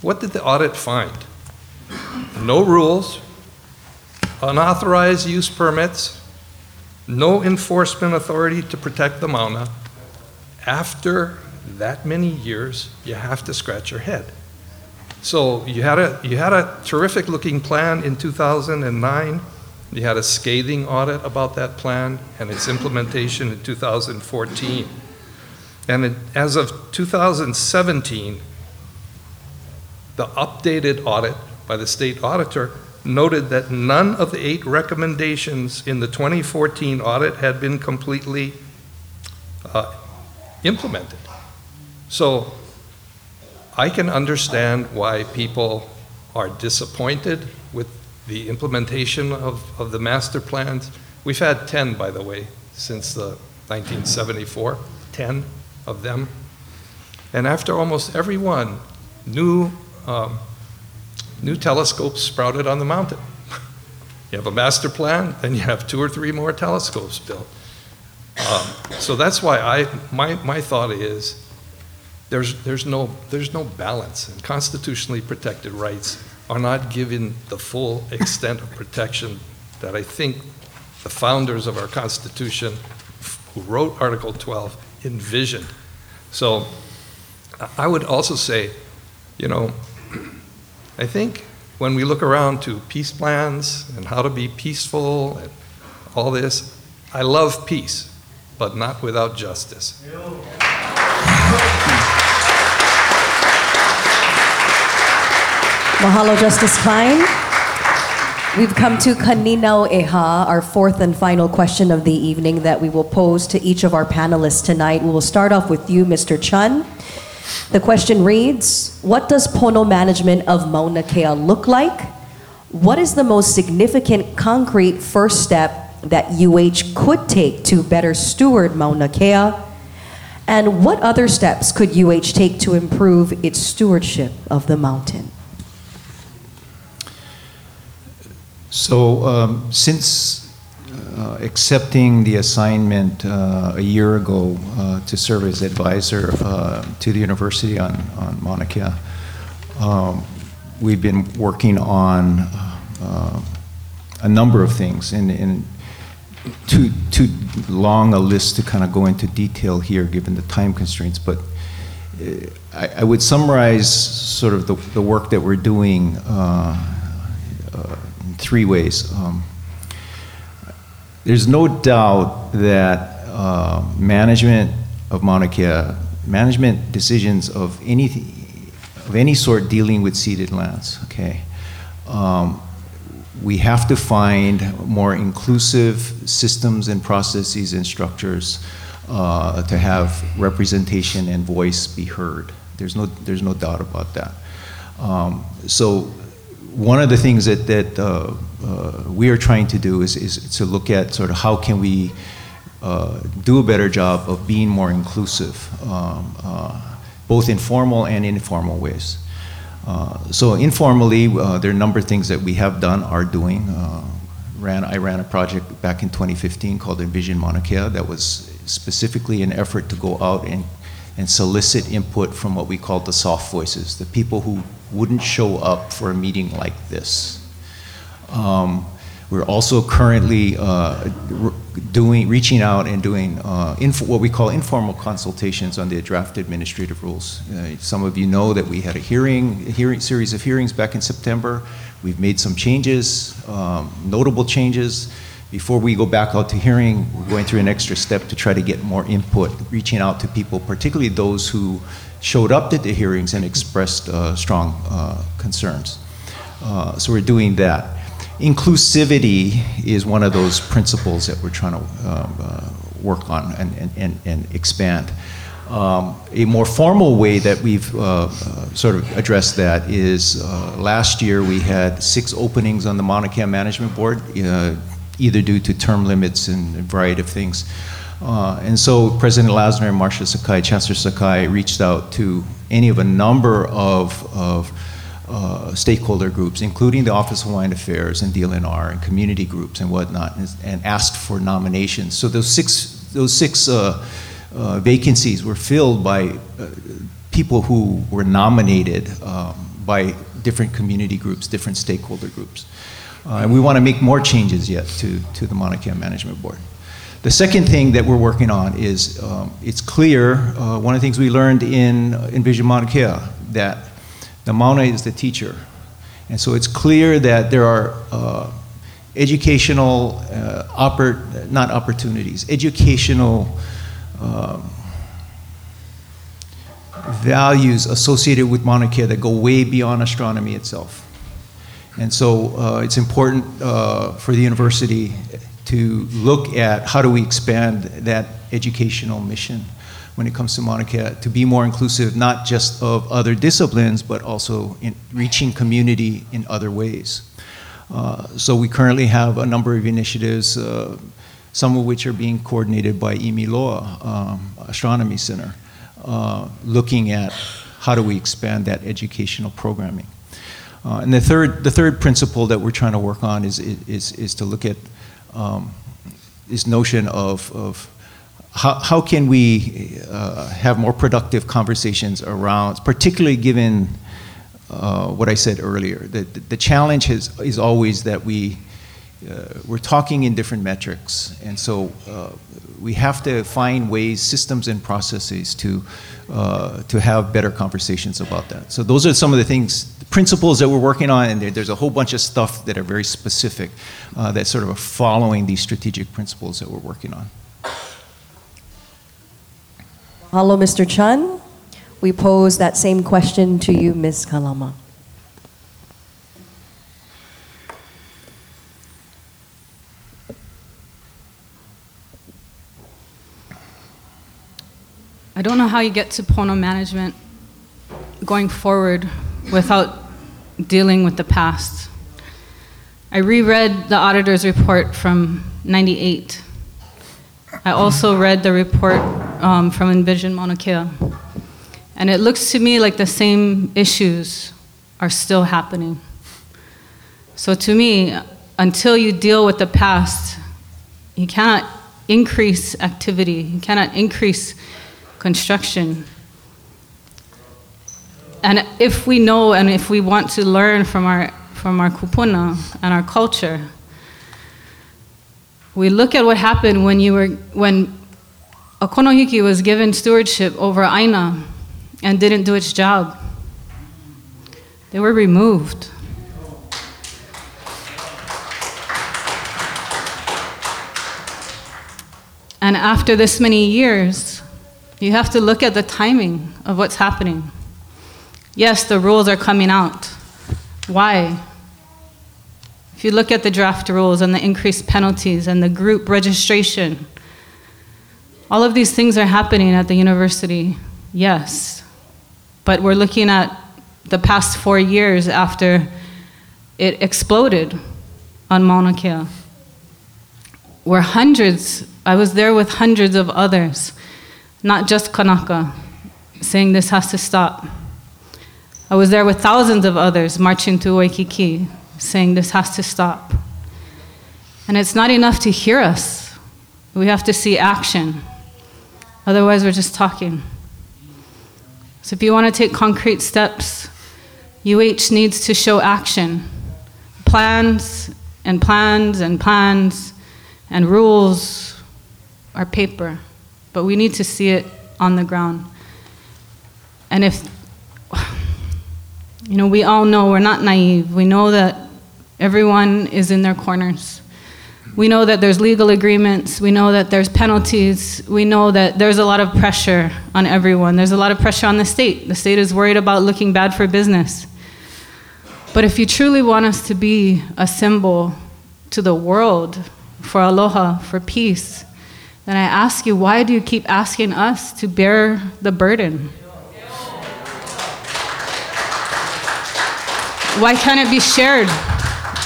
Speaker 4: What did the audit find? No rules, unauthorized use permits, no enforcement authority to protect the mauna. After that many years, you have to scratch your head. So you had a, you had a terrific looking plan in 2009. You had a scathing audit about that plan and its implementation in 2014. And it, as of 2017, the updated audit by the state auditor noted that none of the eight recommendations in the 2014 audit had been completely uh, implemented. So I can understand why people are disappointed with the implementation of, of the master plans. We've had 10, by the way, since the 1974, 10 of them. And after almost every one, new, um, new telescopes sprouted on the mountain. You have a master plan, then you have two or three more telescopes built. Um, so that's why I, my, my thought is there's, there's, no, there's no balance, and constitutionally protected rights are not given the full extent of protection that I think the founders of our Constitution, who wrote Article 12, envisioned. So I would also say, you know, I think when we look around to peace plans and how to be peaceful and all this, I love peace, but not without justice.
Speaker 3: Mahalo, Justice Klein. We've come to Kaninaw Eha, our fourth and final question of the evening that we will pose to each of our panelists tonight. We will start off with you, Mr. Chun. The question reads What does Pono management of Mauna Kea look like? What is the most significant concrete first step that UH could take to better steward Mauna Kea? And what other steps could UH take to improve its stewardship of the mountain?
Speaker 7: So, um, since uh, accepting the assignment uh, a year ago uh, to serve as advisor uh, to the university on, on Mauna Kea, um, we've been working on uh, a number of things, and, and too, too long a list to kind of go into detail here given the time constraints, but uh, I, I would summarize sort of the, the work that we're doing in three ways. Um, there's no doubt that uh, management of Mauna Kea, management decisions of any, of any sort dealing with ceded lands, okay, um, we have to find more inclusive systems and processes and structures uh, to have representation and voice be heard. There's no, there's no doubt about that. Um, so one of the things that, that uh, uh, we are trying to do is, is to look at sort of how can we uh, do a better job of being more inclusive, um, uh, both in formal and informal ways. Uh, so informally, uh, there are a number of things that we have done, are doing. ran, I ran a project back in 2015 called Envision Mauna Kea that was specifically an effort to go out and, and solicit input from what we call the soft voices, the people who wouldn't show up for a meeting like this. Um, we're also currently uh, doing, reaching out and doing uh, what we call informal consultations on the draft administrative rules. Uh, some of you know that we had a hearing, a hearing, series of hearings back in September. We've made some changes, um, notable changes. Before we go back out to hearing, we're going through an extra step to try to get more input, reaching out to people, particularly those who showed up at the hearings and expressed uh, strong uh, concerns. Uh, so we're doing that. Inclusivity is one of those principles that we're trying to um, uh, work on and, and, and, and expand. Um, a more formal way that we've uh, uh, sort of addressed that is last year we had six openings on the Kea Management Board, either due to term limits and a variety of things. Uh, and so President Lassner and Sakai, Chancellor Sakai, reached out to any of a number of, of uh, stakeholder groups, including the Office of Hawaiian Affairs and DLNR and community groups and whatnot, and, and asked for nominations. So those six, those six uh, uh vacancies were filled by uh, people who were nominated um, by different community groups, different stakeholder groups. And we want to make more changes yet to, to the Mauna Kea Management Board. The second thing that we're working on is um, it's clear, uh, one of the things we learned in Envision Mauna Kea, that the Mauna is the teacher. And so it's clear that there are uh, educational, uh, oppor- not opportunities, educational um, values associated with Mauna Kea that go way beyond astronomy itself. And so uh, it's important uh, for the university to look at how do we expand that educational mission when it comes to Kea to be more inclusive, not just of other disciplines, but also in reaching community in other ways. Uh, so we currently have a number of initiatives, uh, some of which are being coordinated by Imiloa um, Astronomy Center, uh, looking at how do we expand that educational programming. Uh, and the third, the third principle that we're trying to work on is, is, is to look at um, this notion of, of how, how can we uh, have more productive conversations around, particularly given uh, what I said earlier. The, the challenge is, is always that we, uh, we're talking in different metrics, and so uh, we have to find ways, systems, and processes to, uh, to have better conversations about that. So those are some of the things, principles that we're working on, and there, there's a whole bunch of stuff that are very specific uh, that sort of are following these strategic principles that we're working on.
Speaker 3: Hello, Mr. Chun. We pose that same question to you, Ms. Kalama.
Speaker 6: I don't know how you get to Pono management going forward without dealing with the past. I reread the auditor's report from 98. I also read the report um, from Envision Mauna Kea. And it looks to me like the same issues are still happening. So to me, until you deal with the past, you cannot increase activity, you cannot increase construction. And if we know and if we want to learn from our, from our kupuna and our culture, we look at what happened when you were when Okonohiki was given stewardship over Aina and didn't do its job. They were removed. And after this many years, you have to look at the timing of what's happening. Yes, the rules are coming out. Why? If you look at the draft rules and the increased penalties and the group registration, all of these things are happening at the university, yes. But we're looking at the past four years after it exploded on Mauna Kea, where hundreds, I was there with hundreds of others, not just Kanaka, saying this has to stop. I was there with thousands of others marching to Waikiki, saying this has to stop. And it's not enough to hear us, we have to see action. Otherwise, we're just talking. So, if you want to take concrete steps, UH needs to show action. Plans and plans and plans and rules are paper, but we need to see it on the ground. And if, you know, we all know we're not naive, we know that everyone is in their corners. We know that there's legal agreements. We know that there's penalties. We know that there's a lot of pressure on everyone. There's a lot of pressure on the state. The state is worried about looking bad for business. But if you truly want us to be a symbol to the world for aloha, for peace, then I ask you, why do you keep asking us to bear the burden? Why can't it be shared?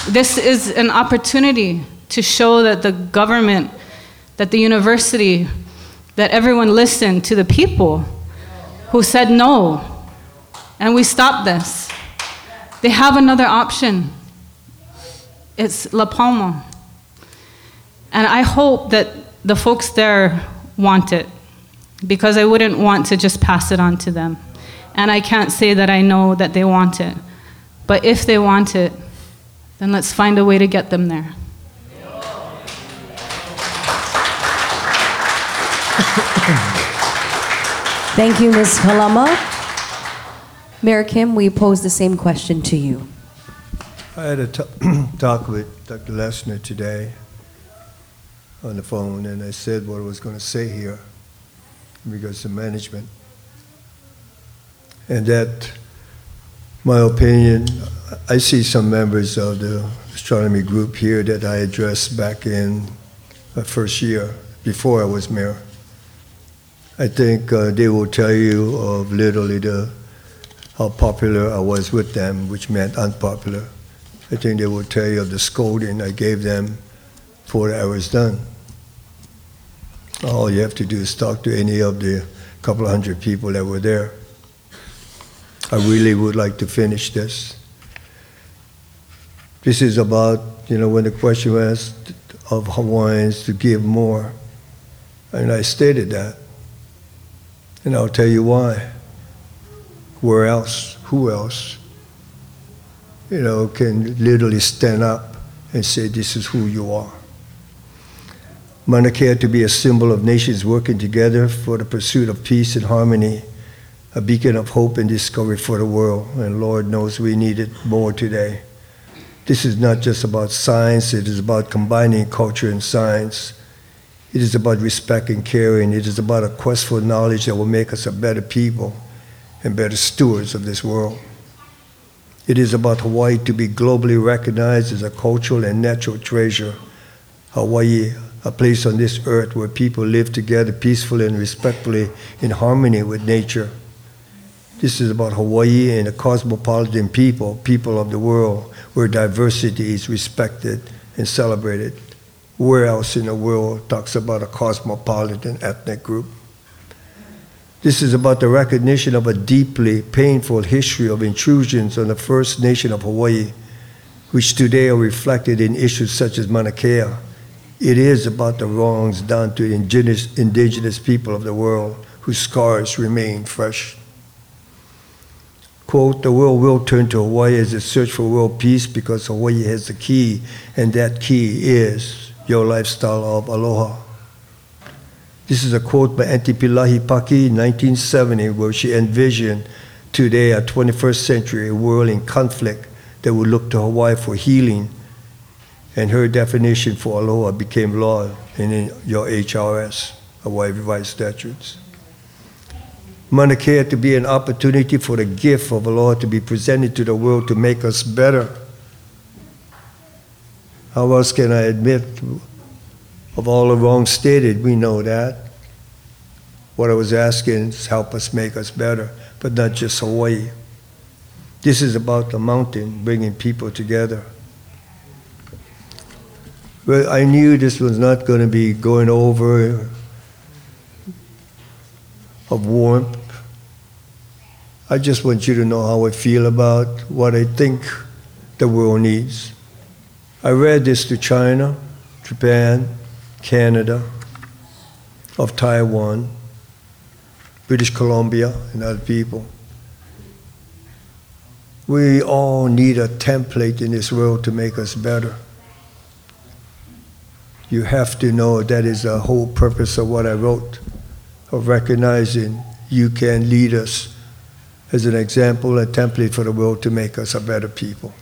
Speaker 6: This is an opportunity to show that the government, that the university, that everyone listened to the people who said no. And we stopped this. They have another option. It's La Palma. And I hope that the folks there want it because I wouldn't want to just pass it on to them. And I can't say that I know that they want it. But if they want it, then let's find a way to get them there.
Speaker 3: Thank you, Ms. Kalama. Mayor Kim, we pose the same question to you.
Speaker 5: I had a t- talk with Dr. Lassner today on the phone, and I said what I was going to say here in regards to management. And that, my opinion, I see some members of the astronomy group here that I addressed back in my first year, before I was mayor. I think uh, they will tell you of literally the, how popular I was with them, which meant unpopular. I think they will tell you of the scolding I gave them before I was done. All you have to do is talk to any of the couple hundred people that were there. I really would like to finish this. This is about, you know, when the question was asked of Hawaiians to give more. And I stated that. And I'll tell you why. Where else? Who else? You know, can literally stand up and say, This is who you are. Mauna Kea to be a symbol of nations working together for the pursuit of peace and harmony, a beacon of hope and discovery for the world. And Lord knows we need it more today. This is not just about science, it is about combining culture and science. It is about respect and caring. It is about a quest for knowledge that will make us a better people and better stewards of this world. It is about Hawaii to be globally recognized as a cultural and natural treasure. Hawaii, a place on this earth where people live together peacefully and respectfully in harmony with nature. This is about Hawaii and a cosmopolitan people, people of the world, where diversity is respected and celebrated. Where else in the world talks about a cosmopolitan ethnic group? This is about the recognition of a deeply painful history of intrusions on the First Nation of Hawaii, which today are reflected in issues such as Mauna Kea. It is about the wrongs done to indigenous, indigenous people of the world whose scars remain fresh. Quote, the world will turn to Hawaii as it search for world peace because Hawaii has the key, and that key is your lifestyle of aloha. This is a quote by Auntie Paki, 1970, where she envisioned today, a 21st century world in conflict that would look to Hawaii for healing. And her definition for aloha became law in your HRS, Hawaii Revised Statutes. Mauna Kea to be an opportunity for the gift of aloha to be presented to the world to make us better. How else can I admit of all the wrong stated? We know that. What I was asking is help us make us better, but not just Hawaii. This is about the mountain bringing people together. Well, I knew this was not going to be going over of warmth. I just want you to know how I feel about what I think the world needs. I read this to China, Japan, Canada, of Taiwan, British Columbia, and other people. We all need a template in this world to make us better. You have to know that is the whole purpose of what I wrote, of recognizing you can lead us as an example, a template for the world to make us a better people.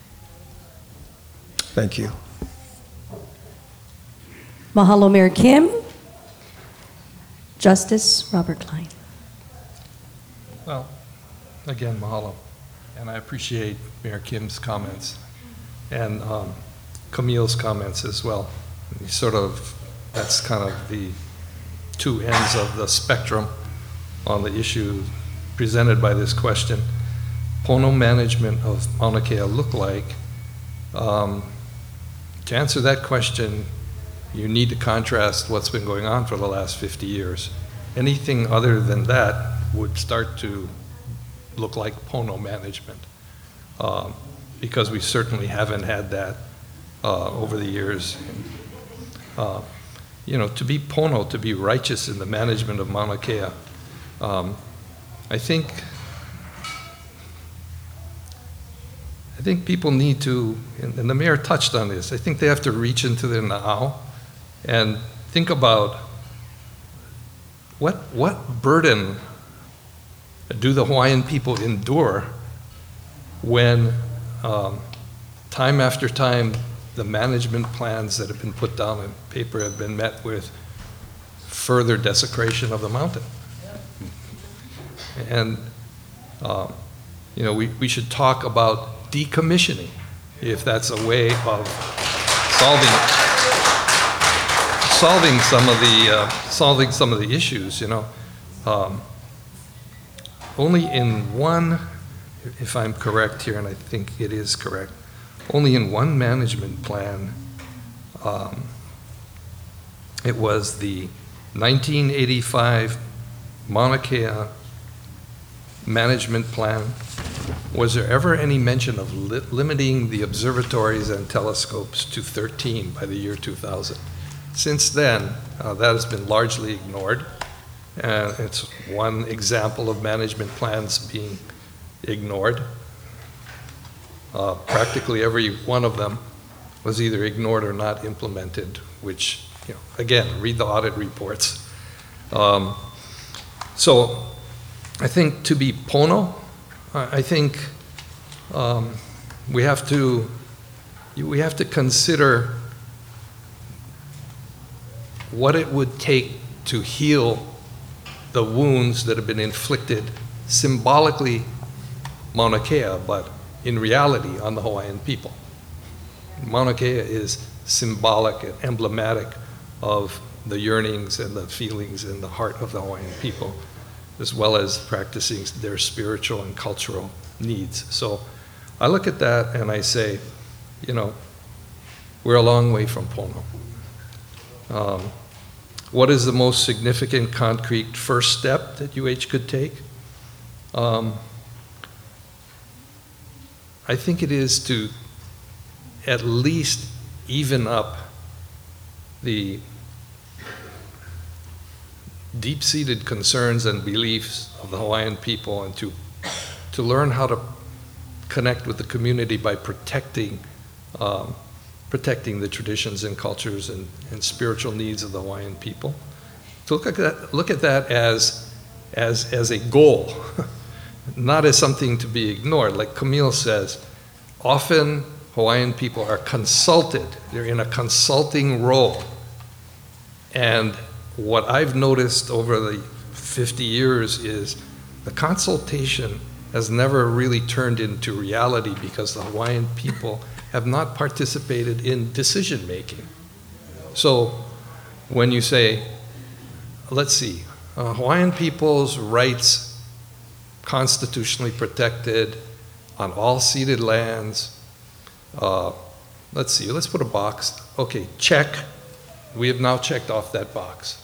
Speaker 5: Thank you.
Speaker 3: Mahalo, Mayor Kim. Justice Robert Klein.
Speaker 4: Well, again, mahalo. And I appreciate Mayor Kim's comments and um, Camille's comments as well. You sort of, that's kind of the two ends of the spectrum on the issue presented by this question. Pono management of Mauna Kea look like? Um, to answer that question, you need to contrast what's been going on for the last 50 years. Anything other than that would start to look like Pono management, um, because we certainly haven't had that uh, over the years. Uh, you know, to be Pono, to be righteous in the management of Mauna Kea, um, I think I think people need to, and, and the mayor touched on this. I think they have to reach into their na'au and think about what what burden do the Hawaiian people endure when um, time after time the management plans that have been put down on paper have been met with further desecration of the mountain. And, um, you know, we, we should talk about decommissioning, if that's a way of solving solving some of the uh, solving some of the issues. You know, um, only in one, if I'm correct here, and I think it is correct, only in one management plan. Um, it was the 1985 Mauna Kea management plan. Was there ever any mention of li- limiting the observatories and telescopes to 13 by the year 2000? Since then, uh, that has been largely ignored. And it's one example of management plans being ignored. Uh, practically every one of them was either ignored or not implemented, which, you know, again, read the audit reports. Um, so I think to be Pono, I think um, we have to we have to consider what it would take to heal the wounds that have been inflicted symbolically Mauna Kea, but in reality on the Hawaiian people. Mauna Kea is symbolic and emblematic of the yearnings and the feelings and the heart of the Hawaiian people, as well as practicing their spiritual and cultural needs. So I look at that and I say, you know, we're a long way from Pono. Um, what is the most significant concrete first step that UH could take? Um, I think it is to at least even up the deep seated concerns and beliefs of the Hawaiian people and to, to learn how to connect with the community by protecting, um, protecting the traditions and cultures and, and spiritual needs of the Hawaiian people. To look at that, look at that as, as, as a goal, not as something to be ignored. Like Camille says, often Hawaiian people are consulted, they're in a consulting role. And what I've noticed over the 50 years is the consultation has never really turned into reality because the Hawaiian people have not participated in decision making. So when you say, let's see, uh, Hawaiian people's rights constitutionally protected on all ceded lands. Uh, let's see, let's put a box. Okay, check. We have now checked off that box.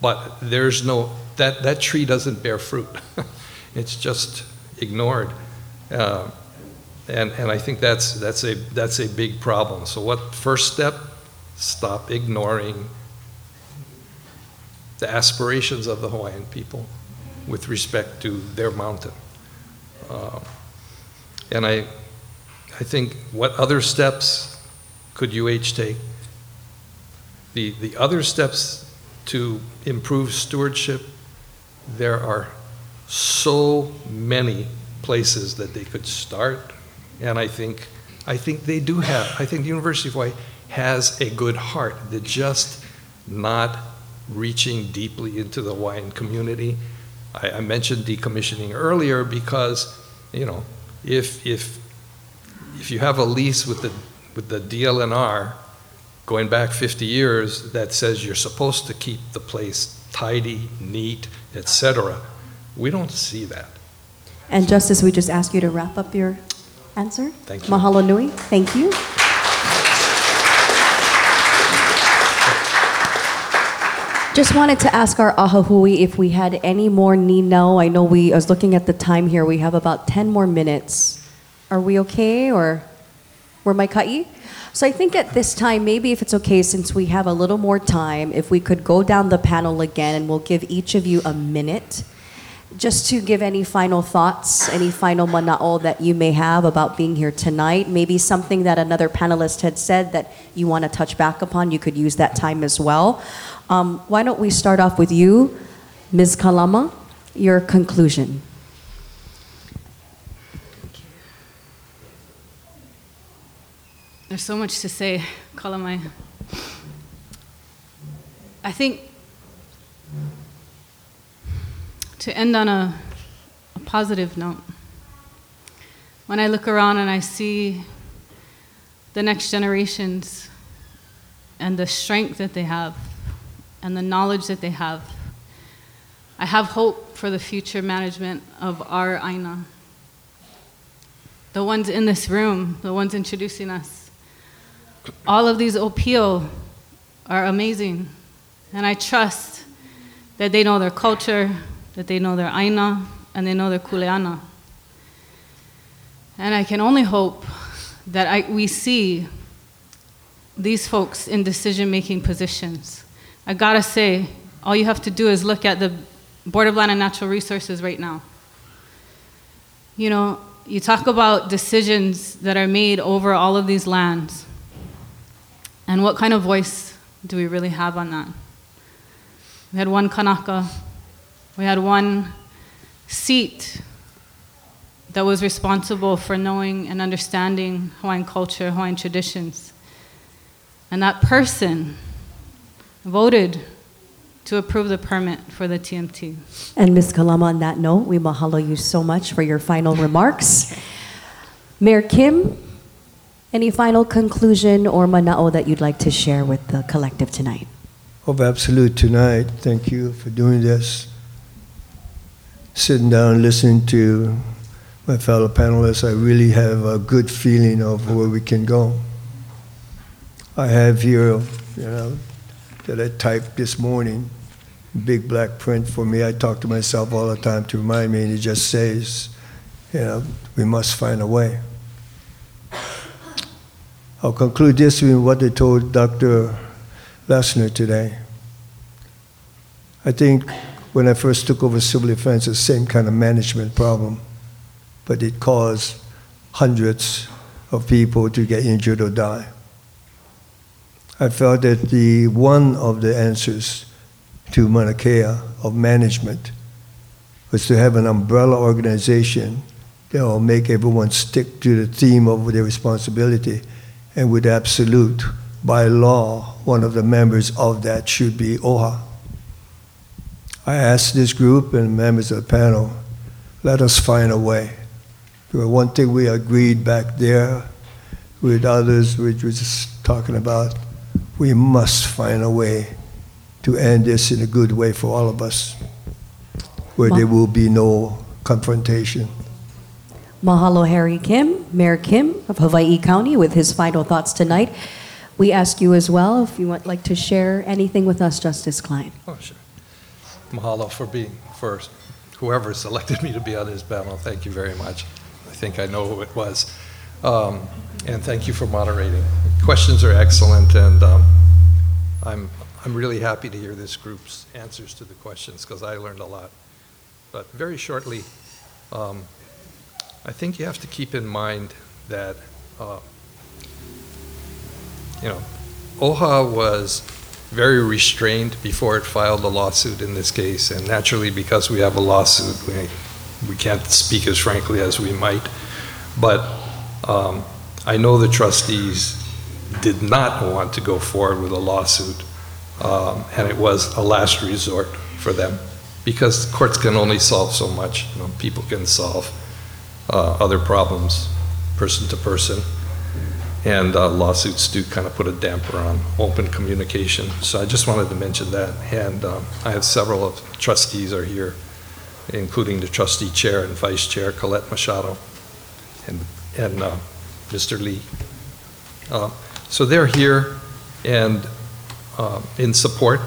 Speaker 4: But there's no, that, that tree doesn't bear fruit. it's just ignored. Uh, and, and I think that's, that's, a, that's a big problem. So, what first step? Stop ignoring the aspirations of the Hawaiian people with respect to their mountain. Uh, and I, I think what other steps could UH take? The, the other steps to improve stewardship, there are so many places that they could start. And I think, I think they do have, I think the University of Hawaii has a good heart. They're just not reaching deeply into the Hawaiian community. I, I mentioned decommissioning earlier because, you know, if, if, if you have a lease with the, with the DLNR going back 50 years that says you're supposed to keep the place tidy, neat, etc., we don't see that.
Speaker 3: And Justice, we just ask you to wrap up your answer.
Speaker 4: Thank you.
Speaker 3: Mahalo nui. Thank you. Just wanted to ask our ahahui if we had any more nino. I know we, I was looking at the time here, we have about 10 more minutes. Are we okay or we're maikai? So I think at this time, maybe if it's okay, since we have a little more time, if we could go down the panel again and we'll give each of you a minute just to give any final thoughts, any final mana'o that you may have about being here tonight. Maybe something that another panelist had said that you want to touch back upon, you could use that time as well. Um, why don't we start off with you, Ms. Kalama, your conclusion.
Speaker 6: There's so much to say, Kalamai. I think to end on a, a positive note, when I look around and I see the next generations and the strength that they have and the knowledge that they have, I have hope for the future management of our Aina. The ones in this room, the ones introducing us, all of these Opio are amazing. And I trust that they know their culture, that they know their Aina, and they know their Kuleana. And I can only hope that I, we see these folks in decision making positions. I gotta say, all you have to do is look at the Board of Land and Natural Resources right now. You know, you talk about decisions that are made over all of these lands. And what kind of voice do we really have on that? We had one Kanaka, we had one seat that was responsible for knowing and understanding Hawaiian culture, Hawaiian traditions. And that person voted to approve the permit for the TMT.
Speaker 3: And Ms. Kalama, on that note, we mahalo you so much for your final remarks. Mayor Kim, any final conclusion or manao that you'd like to share with the collective tonight?
Speaker 5: Of absolute tonight, thank you for doing this. Sitting down, listening to my fellow panelists, I really have a good feeling of where we can go. I have here, you know, that I typed this morning, big black print for me. I talk to myself all the time to remind me, and it just says, you know, we must find a way. I'll conclude this with what they told Dr. Lassner today. I think when I first took over civil defense, the same kind of management problem, but it caused hundreds of people to get injured or die. I felt that the one of the answers to Mauna Kea of management was to have an umbrella organization that will make everyone stick to the theme of their responsibility and with absolute, by law, one of the members of that should be OHA. I asked this group and members of the panel, let us find a way. Because one thing we agreed back there with others, which was talking about, we must find a way to end this in a good way for all of us, where there will be no confrontation.
Speaker 3: Mahalo Harry Kim, Mayor Kim of Hawaii County, with his final thoughts tonight. We ask you as well if you would like to share anything with us, Justice Klein.
Speaker 4: Oh, sure. Mahalo for being, for whoever selected me to be on this panel. Thank you very much. I think I know who it was. Um, and thank you for moderating. Questions are excellent, and um, I'm, I'm really happy to hear this group's answers to the questions because I learned a lot. But very shortly, um, I think you have to keep in mind that, uh, you know, OHA was very restrained before it filed a lawsuit in this case, and naturally, because we have a lawsuit, we, we can't speak as frankly as we might. But um, I know the trustees did not want to go forward with a lawsuit, um, and it was a last resort for them because courts can only solve so much. You know, people can solve uh, other problems, person to person, and uh, lawsuits do kind of put a damper on open communication. So I just wanted to mention that, and um, I have several of trustees are here, including the trustee chair and vice chair, Colette Machado, and and uh, Mr. Lee. So they're here and uh, in support.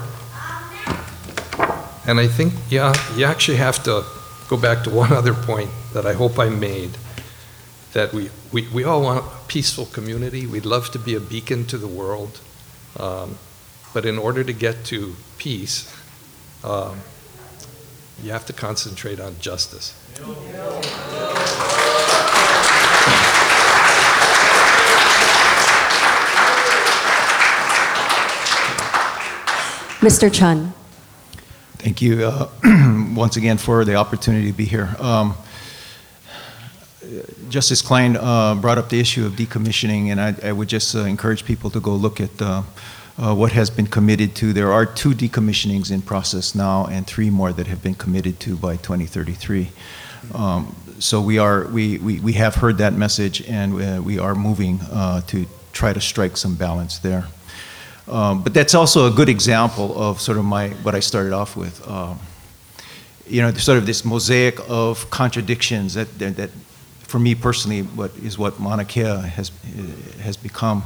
Speaker 4: And I think, yeah, you actually have to go back to one other point that I hope I made, that we, we, we all want a peaceful community. We'd love to be a beacon to the world. Um, but in order to get to peace, um, you have to concentrate on justice.
Speaker 3: Mr. Chun.
Speaker 7: Thank you uh, once again for the opportunity to be here. Um, Justice Klein uh, brought up the issue of decommissioning, and I, I would just uh, encourage people to go look at uh, uh, what has been committed to. There are two decommissionings in process now, and three more that have been committed to by 2033. Um, so we are we, we, we have heard that message and uh, we are moving uh, to try to strike some balance there. Um, but that's also a good example of sort of my what I started off with. Um, you know, sort of this mosaic of contradictions that, that, that for me personally, what is what Mauna Kea has has become.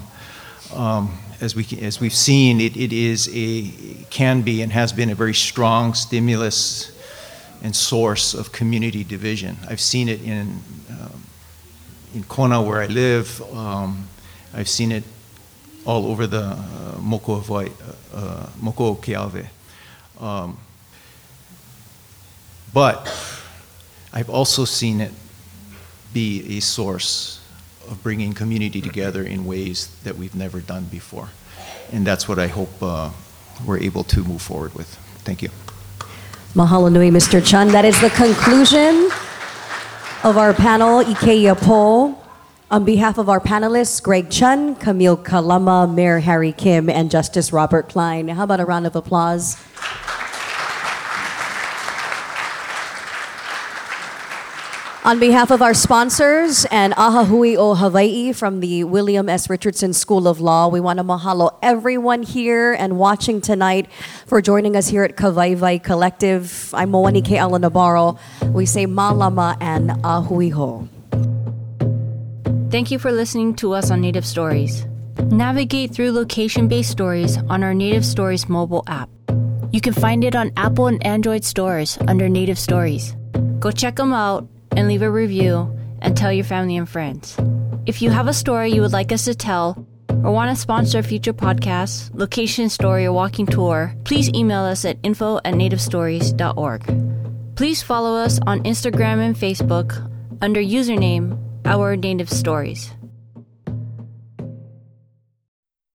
Speaker 7: Um, as we as we've seen, it, it is a can be and has been a very strong stimulus and source of community division. I've seen it in um, in Kona where I live. Um, I've seen it all over the uh, Moko Hawaii, uh, uh, Moko. Um, but I've also seen it be a source of bringing community together in ways that we've never done before. And that's what I hope uh, we're able to move forward with. Thank you.
Speaker 3: Mahalo nui, Mr. Chun. That is the conclusion of our panel, Ikeia Po. On behalf of our panelists, Greg Chun, Camille Kalama, Mayor Harry Kim, and Justice Robert Klein. How about a round of applause? On behalf of our sponsors and Ahahui o Hawaii from the William S. Richardson School of Law, we want to mahalo everyone here and watching tonight for joining us here at Kawaiwai Collective. I'm Moani Ke Ala Nabarro. We say malama and ahui ho.
Speaker 2: Thank you for listening to us on Native Stories. Navigate through location based stories on our Native Stories mobile app. You can find it on Apple and Android stores under Native Stories. Go check them out and leave a review and tell your family and friends. If you have a story you would like us to tell or want to sponsor a future podcast, location story, or walking tour, please email us at info at nativestories.org. Please follow us on Instagram and Facebook under username Our Native Stories.